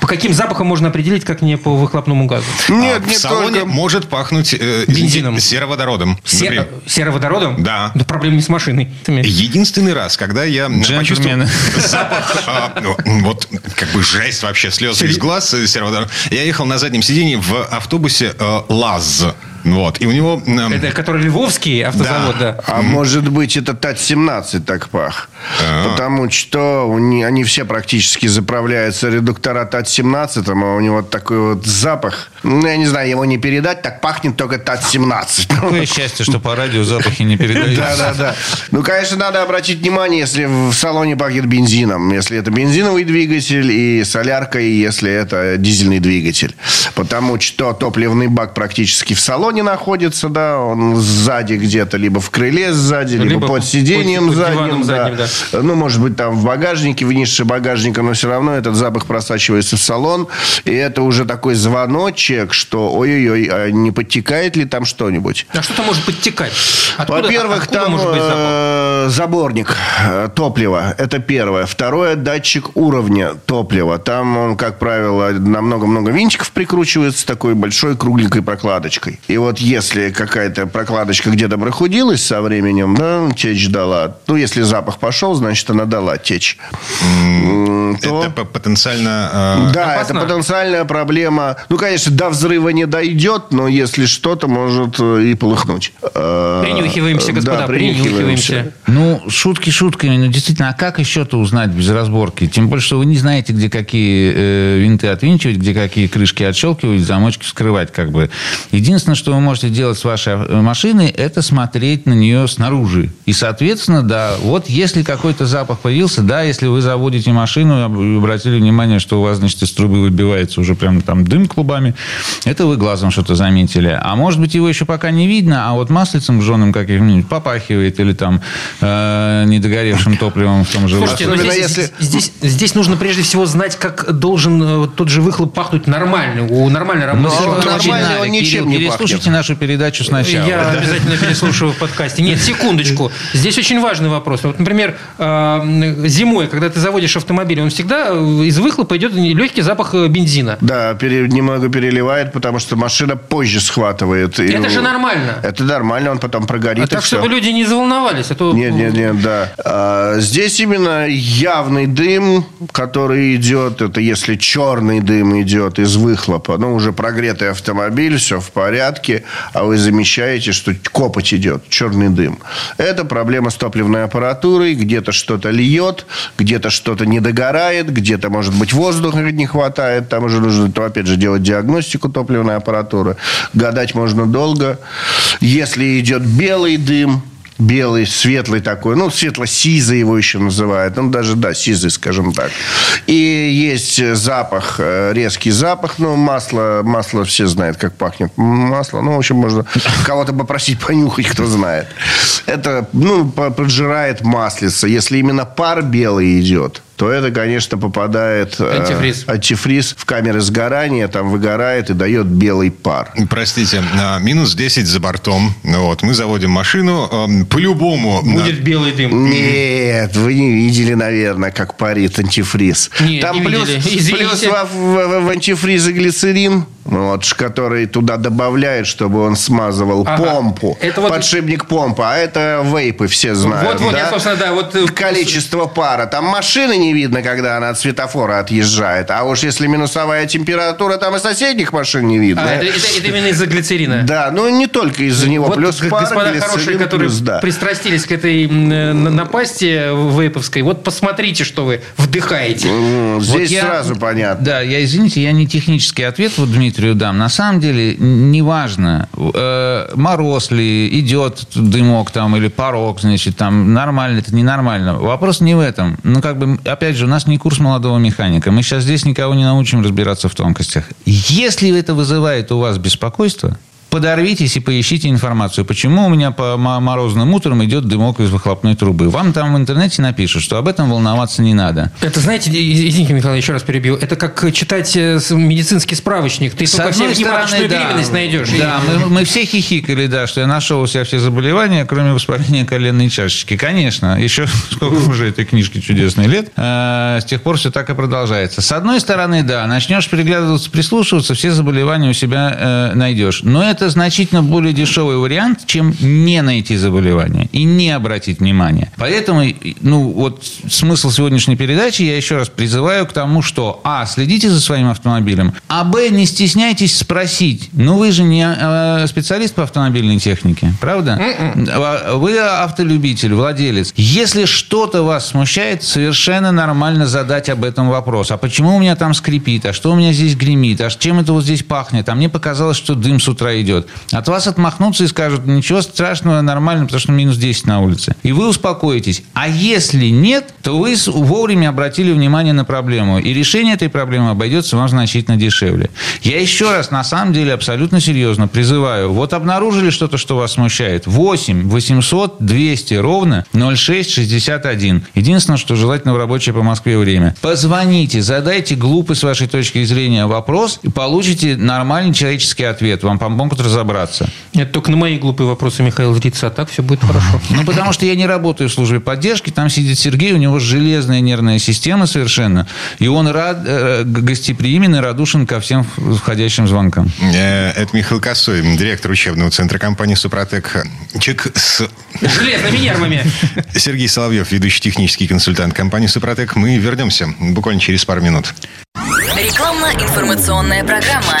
по каким запахам можно определить, как не по выхлопному газу? Нет, а, не в салоне только... может пахнуть э, бензином. Сероводородом. Сер... Сероводородом? Да. Да проблем не с машиной. Единственный раз, когда я почувствовал запах, а, ну, вот как бы жесть вообще, слезы из глаз э, сероводород. Я ехал на заднем сидении в автобусе э, ЛАЗ. Вот. И у него... Это который Львовский автозавод, да. да. А может быть, это ТАТ-17 так пах. А-а-а. Потому что они все практически заправляются редуктора ТАТ-17, а у него такой вот запах. Ну, я не знаю, его не передать, так пахнет только ТАТ-17. Какое счастье, что по радио запахи не передаются. Да, да, да. Ну, конечно, надо обратить внимание, если в салоне пахнет бензином. Если это бензиновый двигатель и соляркой, если это дизельный двигатель. Потому что топливный бак практически в салоне салоне находится, да, он сзади где-то, либо в крыле сзади, либо, Либо под под- сиденьем под задним, диваном да. задним, да. Ну, может быть, там в багажнике, в нише багажника, но все равно этот запах просачивается в салон, и это уже такой звоночек, что ой-ой-ой, а не подтекает ли там что-нибудь? А что-то может подтекать? Во-первых, там может быть запах? э, заборник э, топлива. Это первое. Второе, датчик уровня топлива. Там он, как правило, на много-много винтиков прикручивается такой большой кругленькой прокладочкой. И вот если какая-то прокладочка где-то прохудилась со временем, да, течь дала, ну, если запах пошел, значит, она дала течь. То- Это по- потенциально... э, да, Опасно? это потенциальная проблема. Ну, конечно, до взрыва не дойдет, но если что-то, может э, и полыхнуть. Э, Принюхиваемся, господа, да, принюхиваемся. Ну, шутки шутками, но действительно, а как еще-то узнать без разборки? Тем более, что вы не знаете, где какие э, винты отвинчивать, где какие крышки отщелкивать, замочки вскрывать, как бы. Единственное, что вы можете делать с вашей э, машиной, это смотреть на нее снаружи. И, соответственно, да, вот если какой-то запах появился, да, если вы заводите машину и обратили внимание, что у вас, значит, из трубы выбивается уже прям там дым клубами, это вы глазом что-то заметили. А может быть, его еще пока не видно, а вот маслицем жженым каким-нибудь попахивает или там э, недогоревшим топливом в том же Слушайте, ну здесь, если- здесь, здесь нужно прежде всего знать, как должен э, вот тот же выхлоп пахнуть нормально, у нормальной Ну, вот автомобиля. нормально он ничем не Переслушайте нашу передачу сначала. Я обязательно переслушаю в подкасте. Нет, секундочку. Здесь очень важный вопрос. Вот, например, э, зимой, когда ты заводишь автомобиль, он всегда э, из выхлопа идет легкий запах э, бензина. Да, пере- немного переливает, потому что машина позже схватывает. И, Это же нормально. Это нормально, он потом прогорит А и так, все. чтобы люди не заволновались. А то... Нет, нет, нет, да. А, здесь именно явный дым, который идет, это если черный дым идет из выхлопа, ну, уже прогретый автомобиль, все в порядке, а вы замечаете, что копоть идет, черный дым. Это проблема с топливной аппаратурой, где-то что-то льет, где-то что-то не догорает, где-то, может быть, воздуха не хватает, там уже нужно, опять же, делать диагностику топливной аппаратуры. Гадать можно долго. Если идет белый дым, белый, светлый такой, ну, светло-сизый его еще называют, ну, даже, да, сизый, скажем так. И есть запах, э, резкий запах, ну, масло, масло все знают, как пахнет масло, ну, в общем, можно кого-то попросить понюхать, кто знает. Это, ну, по- поджирает маслица. Если именно пар белый идет, то это, конечно, попадает э, Антифриз. антифриз в камеры сгорания, там выгорает и дает белый пар. Простите, а, минус 10 за бортом. Вот, мы заводим машину. эм, По-любому... Будет белый дым. Нет, вы не видели, наверное, как парит антифриз. Нет, Там не плюс, видели. Извините. плюс в, в- в антифризе глицерин, вот, ш- который туда добавляют, чтобы он смазывал Ага. помпу. Это вот- Подшипник помпы. А это вейпы все знают. Вот, вот, да? я, собственно, да, вот... э, Количество пара. Там машины не видно, когда она от светофора отъезжает. А уж если минусовая температура, там и соседних машин не видно. А, это, это- это именно из-за глицерина. Да, ну не только из-за него. Вот, плюс г- пар, господа глицерин, хорошие, которые плюс, да. пристрастились к этой э, на- напасти вейповской, вот посмотрите, что вы вдыхаете. Здесь Вот я- сразу понятно. Да, я, извините, я не технический ответ вот Дмитрию дам. На самом деле, неважно, э, мороз ли, идет дымок там или порог, значит, там нормально, это ненормально. Вопрос не в этом. Ну, как бы, опять же, у нас не курс молодого механика. Мы сейчас здесь никого не научим разбираться в тонкостях. Если это вызывает у вас беспокойство, подорвитесь и поищите информацию, почему у меня по морозным утром идет дымок из выхлопной трубы. Вам там в интернете напишут, что об этом волноваться не надо. Это, знаете, и- извините, Михаил, еще раз перебью. Это как читать э, медицинский справочник. Ты С только геморрагичную стороны, да. беременность найдешь. И- Да, мы, мы все хихикали, да, что я нашел у себя все заболевания, кроме воспаления коленной чашечки. Конечно, еще сколько уже этой книжки чудесной лет, э, с тех пор все так и продолжается. С одной стороны, да, начнешь переглядываться, прислушиваться, все заболевания у себя э, найдешь. Но это значительно более дешевый вариант, чем не найти заболевание и не обратить внимания. Поэтому, ну, вот смысл сегодняшней передачи, я еще раз призываю к тому, что, а, следите за своим автомобилем, а, б, не стесняйтесь спросить. Ну, вы же не э, специалист по автомобильной технике, правда? А, Вы автолюбитель, владелец. Если что-то вас смущает, совершенно нормально задать об этом вопрос. А почему у меня там скрипит? А что у меня здесь гремит? А чем это вот здесь пахнет? А мне показалось, что дым с утра идет. Идет. От вас отмахнутся и скажут, ничего страшного, нормально, потому что минус 10 на улице. И вы успокоитесь. А если нет, то вы вовремя обратили внимание на проблему. И решение этой проблемы обойдется вам значительно дешевле. Я еще раз, на самом деле, абсолютно серьезно призываю. Вот обнаружили что-то, что вас смущает. 8 800 200 ровно 0661. Единственное, что желательно в рабочее по Москве время. Позвоните, задайте глупый с вашей точки зрения вопрос и получите нормальный человеческий ответ. Вам помогут разобраться. Это только на мои глупые вопросы Михаил зрится, а так все будет хорошо. Ну, потому что я не работаю в службе поддержки. Там сидит Сергей, у него железная нервная система совершенно. И он рад, э, гостеприимен и радушен ко всем входящим звонкам. Э, Это Михаил Косой, директор учебного центра компании «Супротек». Чек с Железными нервами. Сергей Соловьев, ведущий технический консультант компании «Супротек». Мы вернемся буквально через пару минут. Рекламно-информационная программа.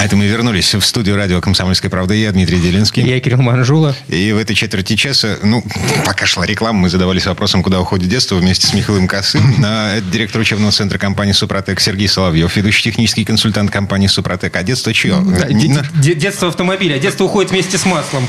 А это мы вернулись в студию радио «Комсомольская правда». Я Дмитрий Делинский. Я Кирилл Манжула. И в этой четверти часа, ну, пока шла реклама, мы задавались вопросом, куда уходит детство вместе с Михаилом Косым. А Это директор учебного центра компании «Супротек» Сергей Соловьев, ведущий технический консультант компании «Супротек». А детство чье? Да, де- де- Детство автомобиля. Детство уходит вместе с маслом.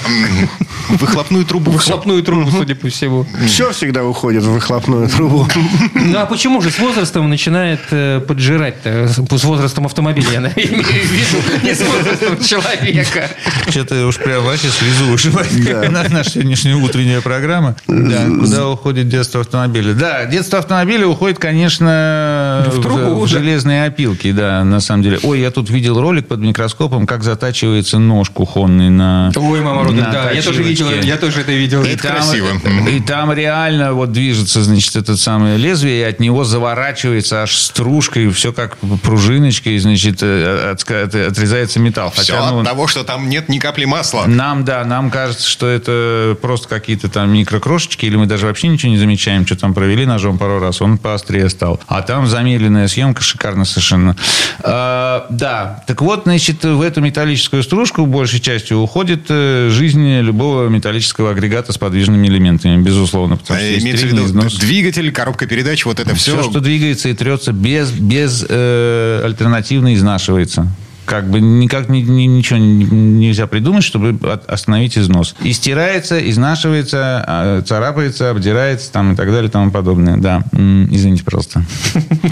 Выхлопную трубу. Выхлопную трубу, судя по всему. Все всегда уходит в выхлопную трубу. Ну а почему же с возрастом начинает э, поджирать-то? С возрастом автомобиля, я имею в виду. Не с возрастом человека. Что-то уж прям вообще слезу ушибает. На- Наша сегодняшняя утренняя программа. Да, куда уходит детство автомобиля? Да, детство автомобиля уходит, конечно, В трубу в уже. железные опилки, да, на самом деле. Ой, я тут видел ролик под микроскопом, как затачивается нож кухонный на Ой, мама родная, да, я тоже видел, я тоже это видел. И Это там, красиво. И там реально вот движется, значит, это самое лезвие, и от него заворачивается аж стружка, и все как пружиночка, и, значит, э, отска- от- отрезается металл. Все Хотя, ну, от того, что там нет ни капли масла. нам, да, нам кажется, что это просто какие-то там микрокрошечки, или мы даже вообще ничего не замечаем, что там провели ножом пару раз, он поострее стал. А там замедленная съемка, шикарно совершенно. А, да, так вот, значит, в эту металлическую стружку большей частью уходит э, жизнь любого металлического агрегата с подвижными элементами, безусловно. Потому что Э, есть Имеется в виду износ. двигатель, коробка передач, вот это все. Все, что двигается и трется, без, без э, альтернативно изнашивается. Как бы никак ни- ни- ничего не- нельзя придумать, чтобы от- остановить износ. И стирается, изнашивается, а, царапается, обдирается там, и так далее и тому подобное. Да. Извините, пожалуйста.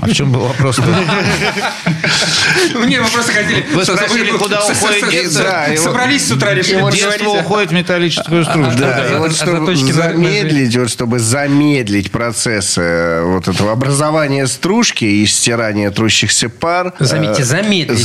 А в чем был вопрос? Мне вы просто хотели... Вы спросили, куда уходит детство? Собрались с утра, решили Детство уходит в металлическую стружку. Да, да, и вот а чтобы замедлить, вот чтобы замедлить процесс э, вот этого образования стружки и стирания трущихся пар. э, Заметьте, замедлить,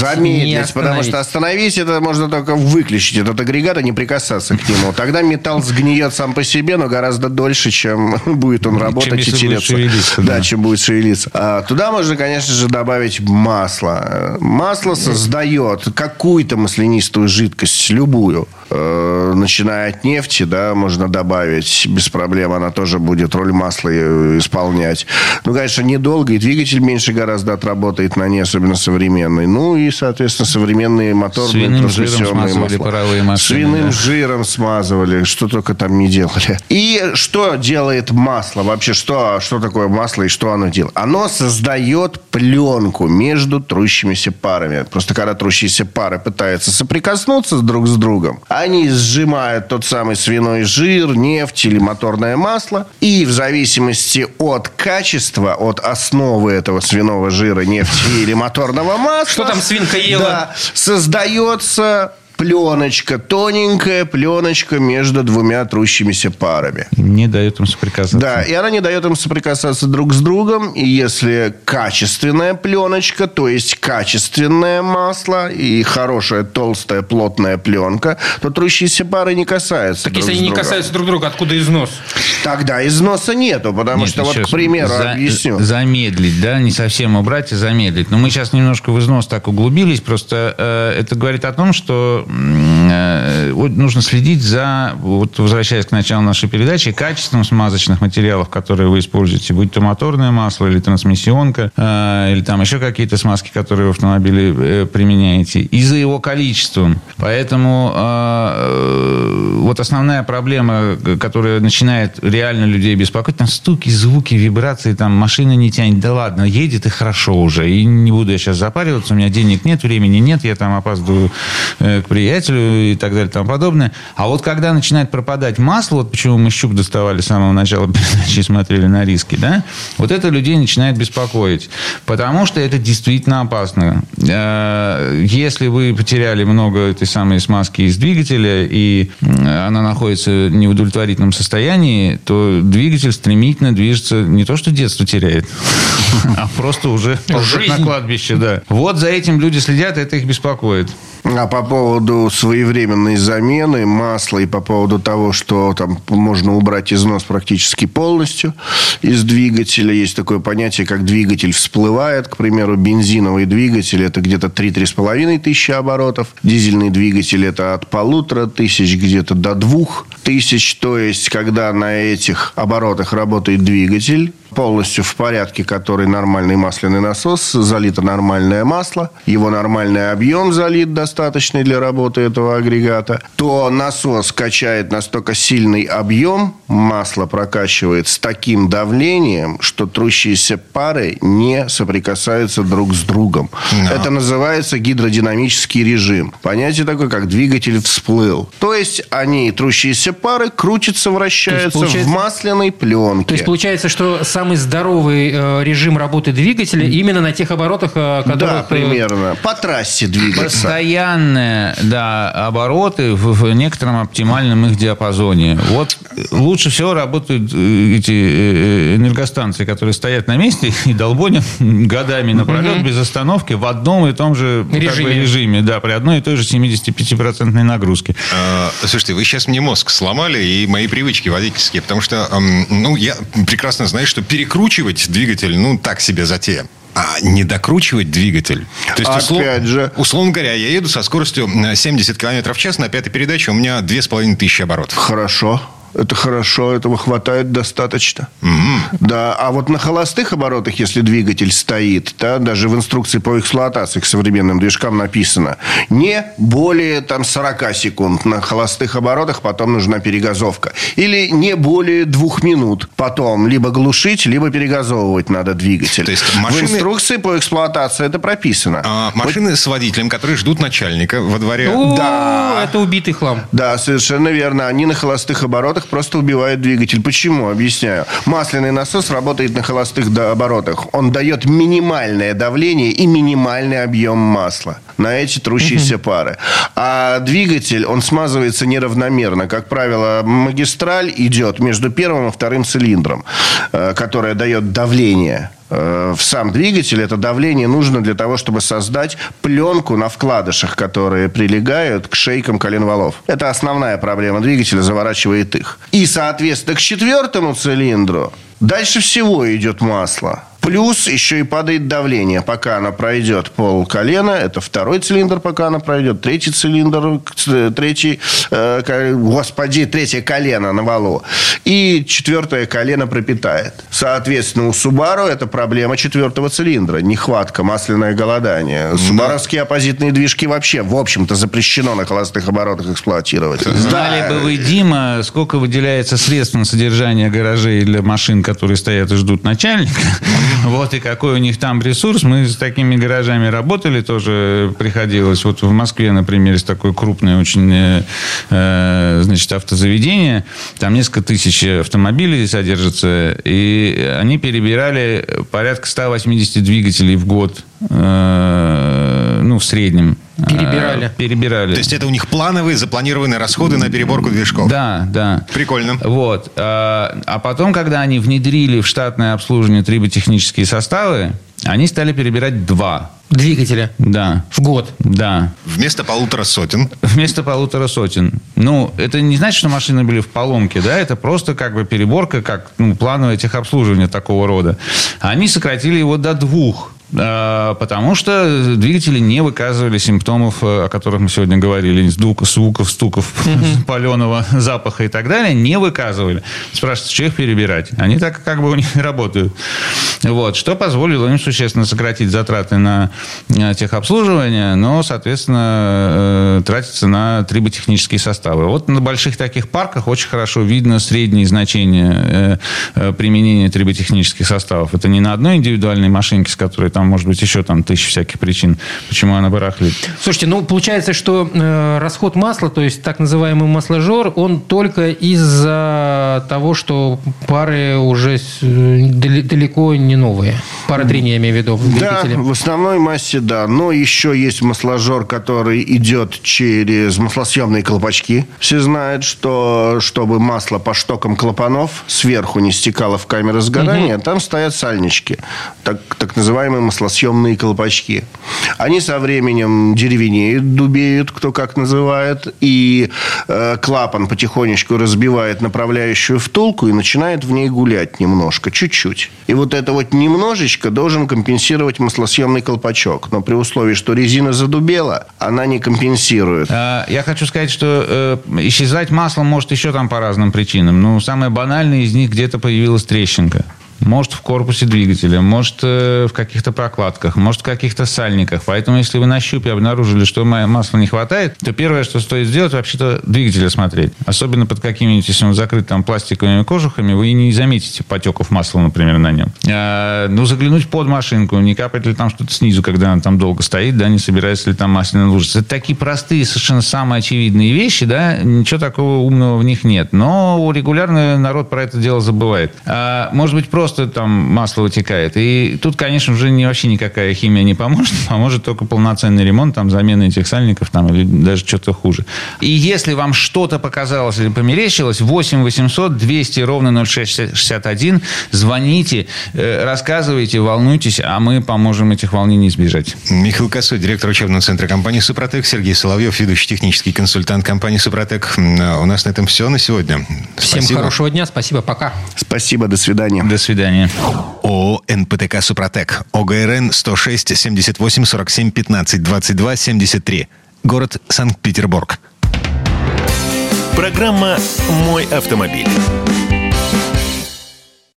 не Замедлить, потому остановить. что остановить это можно только выключить этот агрегат и не прикасаться к нему. Тогда металл сгниет сам по себе, но гораздо дольше, чем будет он работать если и тереться. Да, да. чем будет шевелиться. А, туда можно, конечно же, добавить масло. Масло создает какую-то маслянистую жидкость, любую. Э, Начиная от нефти, да, можно добавить без проблем. Она тоже будет роль масла э, исполнять. Ну, конечно, недолго, и двигатель меньше гораздо отработает на ней, особенно современный. Ну, и, соответственно, современные моторные Свиным жиром трансмиссионные смазывали масла. Свиным да. жиром смазывали, что только там не делали. И что делает масло? Вообще, что, что такое масло и что оно делает? Оно создает пленку между трущимися парами. Просто когда трущиеся пары пытаются соприкоснуться друг с другом, они сжимают тот самый свиной жир, нефть или моторное масло. И в зависимости от качества, от основы этого свиного жира, нефти или моторного масла... Что там свинка ела? Да, создается пленочка, тоненькая пленочка между двумя трущимися парами. Не дает им соприкасаться. Да, и она не дает им соприкасаться друг с другом. И если качественная пленочка, то есть качественное масло и хорошая толстая плотная пленка, то трущиеся пары не касаются Так друг если они не касаются друг друга, откуда износ? Тогда износа нету, потому Нет, что вот, к примеру, за- объясню. Замедлить, да, не совсем убрать, а замедлить. Но мы сейчас немножко в износ так углубились. Просто э, это говорит о том, что нужно следить за, вот возвращаясь к началу нашей передачи, качеством смазочных материалов, которые вы используете, будь то моторное масло или трансмиссионка, э, или там еще какие-то смазки, которые в автомобиле э, применяете, и за его количеством. Поэтому э, вот основная проблема, которая начинает реально людей беспокоить, там стуки, звуки, вибрации, там машина не тянет, да ладно, едет и хорошо уже, и не буду я сейчас запариваться, у меня денег нет, времени нет, я там опаздываю к приятелю и так далее и тому подобное. А вот когда начинает пропадать масло, вот почему мы щук доставали с самого начала передачи и смотрели на риски, да, вот это людей начинает беспокоить. Потому что это действительно опасно. Э, если вы потеряли много этой самой смазки из двигателя, и она находится в неудовлетворительном состоянии, то двигатель стремительно движется, не то что детство теряет, а просто уже на кладбище, да. Вот за этим люди следят, это их беспокоит. А по поводу своевременной замены масла и по поводу того, что там можно убрать износ практически полностью из двигателя, есть такое понятие, как двигатель всплывает. К примеру, бензиновый двигатель – это где-то 3-3,5 тысячи оборотов. Дизельный двигатель – это от полутора тысяч где-то до двух тысяч. То есть, когда на этих оборотах работает двигатель, полностью в порядке, который нормальный масляный насос, залито нормальное масло, его нормальный объем залит достаточный для работы этого агрегата, то насос качает настолько сильный объем, масло прокачивает с таким давлением, что трущиеся пары не соприкасаются друг с другом. No. Это называется гидродинамический режим. Понятие такое, как двигатель всплыл. То есть они, трущиеся пары, крутятся, вращаются в масляной пленке. То есть получается, что сам самый здоровый э, режим работы двигателя именно на тех оборотах, э, которых... Да, э, примерно. По трассе двигаться. Постоянные, да, обороты в, в некотором оптимальном их диапазоне. Вот лучше всего работают эти энергостанции, которые стоят на месте и долбонят годами напролет угу. без остановки в одном и том же режиме. Как бы, режиме да, при одной и той же 75% нагрузке. А, слушайте, вы сейчас мне мозг сломали и мои привычки водительские, потому что, ну, я прекрасно знаю, что перекручивать двигатель, ну, так себе затея. А не докручивать двигатель. То есть, услов... Опять же. Условно говоря, я еду со скоростью 70 км в час на пятой передаче, у меня 2500 оборотов. Хорошо. Это хорошо, этого хватает достаточно. Mm-hmm. Да, а вот на холостых оборотах, если двигатель стоит, да, даже в инструкции по эксплуатации к современным движкам написано, не более там 40 секунд на холостых оборотах, потом нужна перегазовка. Или не более двух минут потом либо глушить, либо перегазовывать надо двигатель. То есть машины... В инструкции по эксплуатации это прописано. А, машины вот... с водителем, которые ждут начальника во дворе. О, да. Это убитый хлам. Да, совершенно верно. Они на холостых оборотах оборотах просто убивает двигатель. Почему? Объясняю. Масляный насос работает на холостых оборотах. Он дает минимальное давление и минимальный объем масла на эти трущиеся пары. А двигатель, он смазывается неравномерно. Как правило, магистраль идет между первым и вторым цилиндром, э, которое дает давление Э, в сам двигатель, это давление нужно для того, чтобы создать пленку на вкладышах, которые прилегают к шейкам коленвалов. Это основная проблема двигателя, заворачивает их. И, соответственно, к четвертому цилиндру дальше всего идет масло. Плюс еще и падает давление, пока она пройдет пол колена. Это второй цилиндр, пока она пройдет. Третий цилиндр, третий, э, господи, третье колено на валу. И четвертое колено пропитает. Соответственно, у Subaru это проблема четвертого цилиндра. Нехватка, масляное голодание. Субаровские оппозитные движки вообще, в общем-то, запрещено на холостых оборотах эксплуатировать. Знали да. бы вы, Дима, сколько выделяется средств на содержание гаражей для машин, которые стоят и ждут начальника. Вот и какой у них там ресурс. Мы с такими гаражами работали, тоже приходилось. Вот в Москве, например, есть такое крупное очень э, э, значит, автозаведение. Там несколько тысяч автомобилей содержится. И они перебирали порядка 180 двигателей в год. Э, ну, в среднем. Перебирали. Перебирали. То есть это у них плановые, запланированные расходы на переборку движков. Да, да. Прикольно. Вот. А потом, когда они внедрили в штатное обслуживание триботехнические составы, они стали перебирать два. Двигателя? Да. В год? Да. Вместо полутора сотен? Вместо полутора сотен. Ну, это не значит, что машины были в поломке, да, это просто как бы переборка, как ну, плановое техобслуживание такого рода. Они сократили его до двух потому что двигатели не выказывали симптомов, о которых мы сегодня говорили, звук, звуков, стуков, mm-hmm. паленого запаха и так далее, не выказывали. Спрашивается, что их перебирать? Они так как бы у них работают. Вот, что позволило им существенно сократить затраты на техобслуживание, но, соответственно, э, тратиться на триботехнические составы. Вот на больших таких парках очень хорошо видно средние значения э, э, применения триботехнических составов. Это не на одной индивидуальной машинке, с которой там, может быть, еще там тысяча всяких причин, почему она барахлит. Слушайте, ну, получается, что э, расход масла, то есть так называемый масложор, он только из-за того, что пары уже далеко не новые. Пары трения, я имею в виду, в Да, в основной массе, да. Но еще есть масложор, который идет через маслосъемные колпачки. Все знают, что чтобы масло по штокам клапанов сверху не стекало в камеры сгорания, угу. там стоят сальнички, так, так называемые маслосъемные колпачки. Они со временем деревенеют, дубеют, кто как называет, и э, клапан потихонечку разбивает направляющую втулку и начинает в ней гулять немножко, чуть-чуть. И вот это вот немножечко должен компенсировать маслосъемный колпачок. Но при условии, что резина задубела, она не компенсирует. А, я хочу сказать, что э, исчезать масло может еще там по разным причинам. Ну, самое банальное из них где-то появилась трещинка. Может, в корпусе двигателя, может, э, в каких-то прокладках, может, в каких-то сальниках. Поэтому, если вы на щупе обнаружили, что масла не хватает, то первое, что стоит сделать, вообще-то двигатель осмотреть. Особенно под какими-нибудь, если он закрыт там пластиковыми кожухами, вы не заметите потеков масла, например, на нем. А, ну, заглянуть под машинку, не капает ли там что-то снизу, когда она там долго стоит, да, не собирается ли там масляная лужица. Это такие простые, совершенно самые очевидные вещи, да, ничего такого умного в них нет. Но регулярно народ про это дело забывает. А, может быть, просто просто там масло вытекает. И тут, конечно, уже не, вообще никакая химия не поможет. Поможет только полноценный ремонт, там, замена этих сальников, там, или даже что-то хуже. И если вам что-то показалось или померещилось, 8 800 200 ровно 0661, звоните, э, рассказывайте, волнуйтесь, а мы поможем этих волнений избежать. Михаил Косой, директор учебного центра компании «Супротек», Сергей Соловьев, ведущий технический консультант компании «Супротек». У нас на этом все на сегодня. Всем спасибо. хорошего дня, спасибо, пока. Спасибо, до свидания. До свидания свидания. ООО «НПТК Супротек». ОГРН 106 78 47 15 22 73. Город Санкт-Петербург. Программа «Мой автомобиль».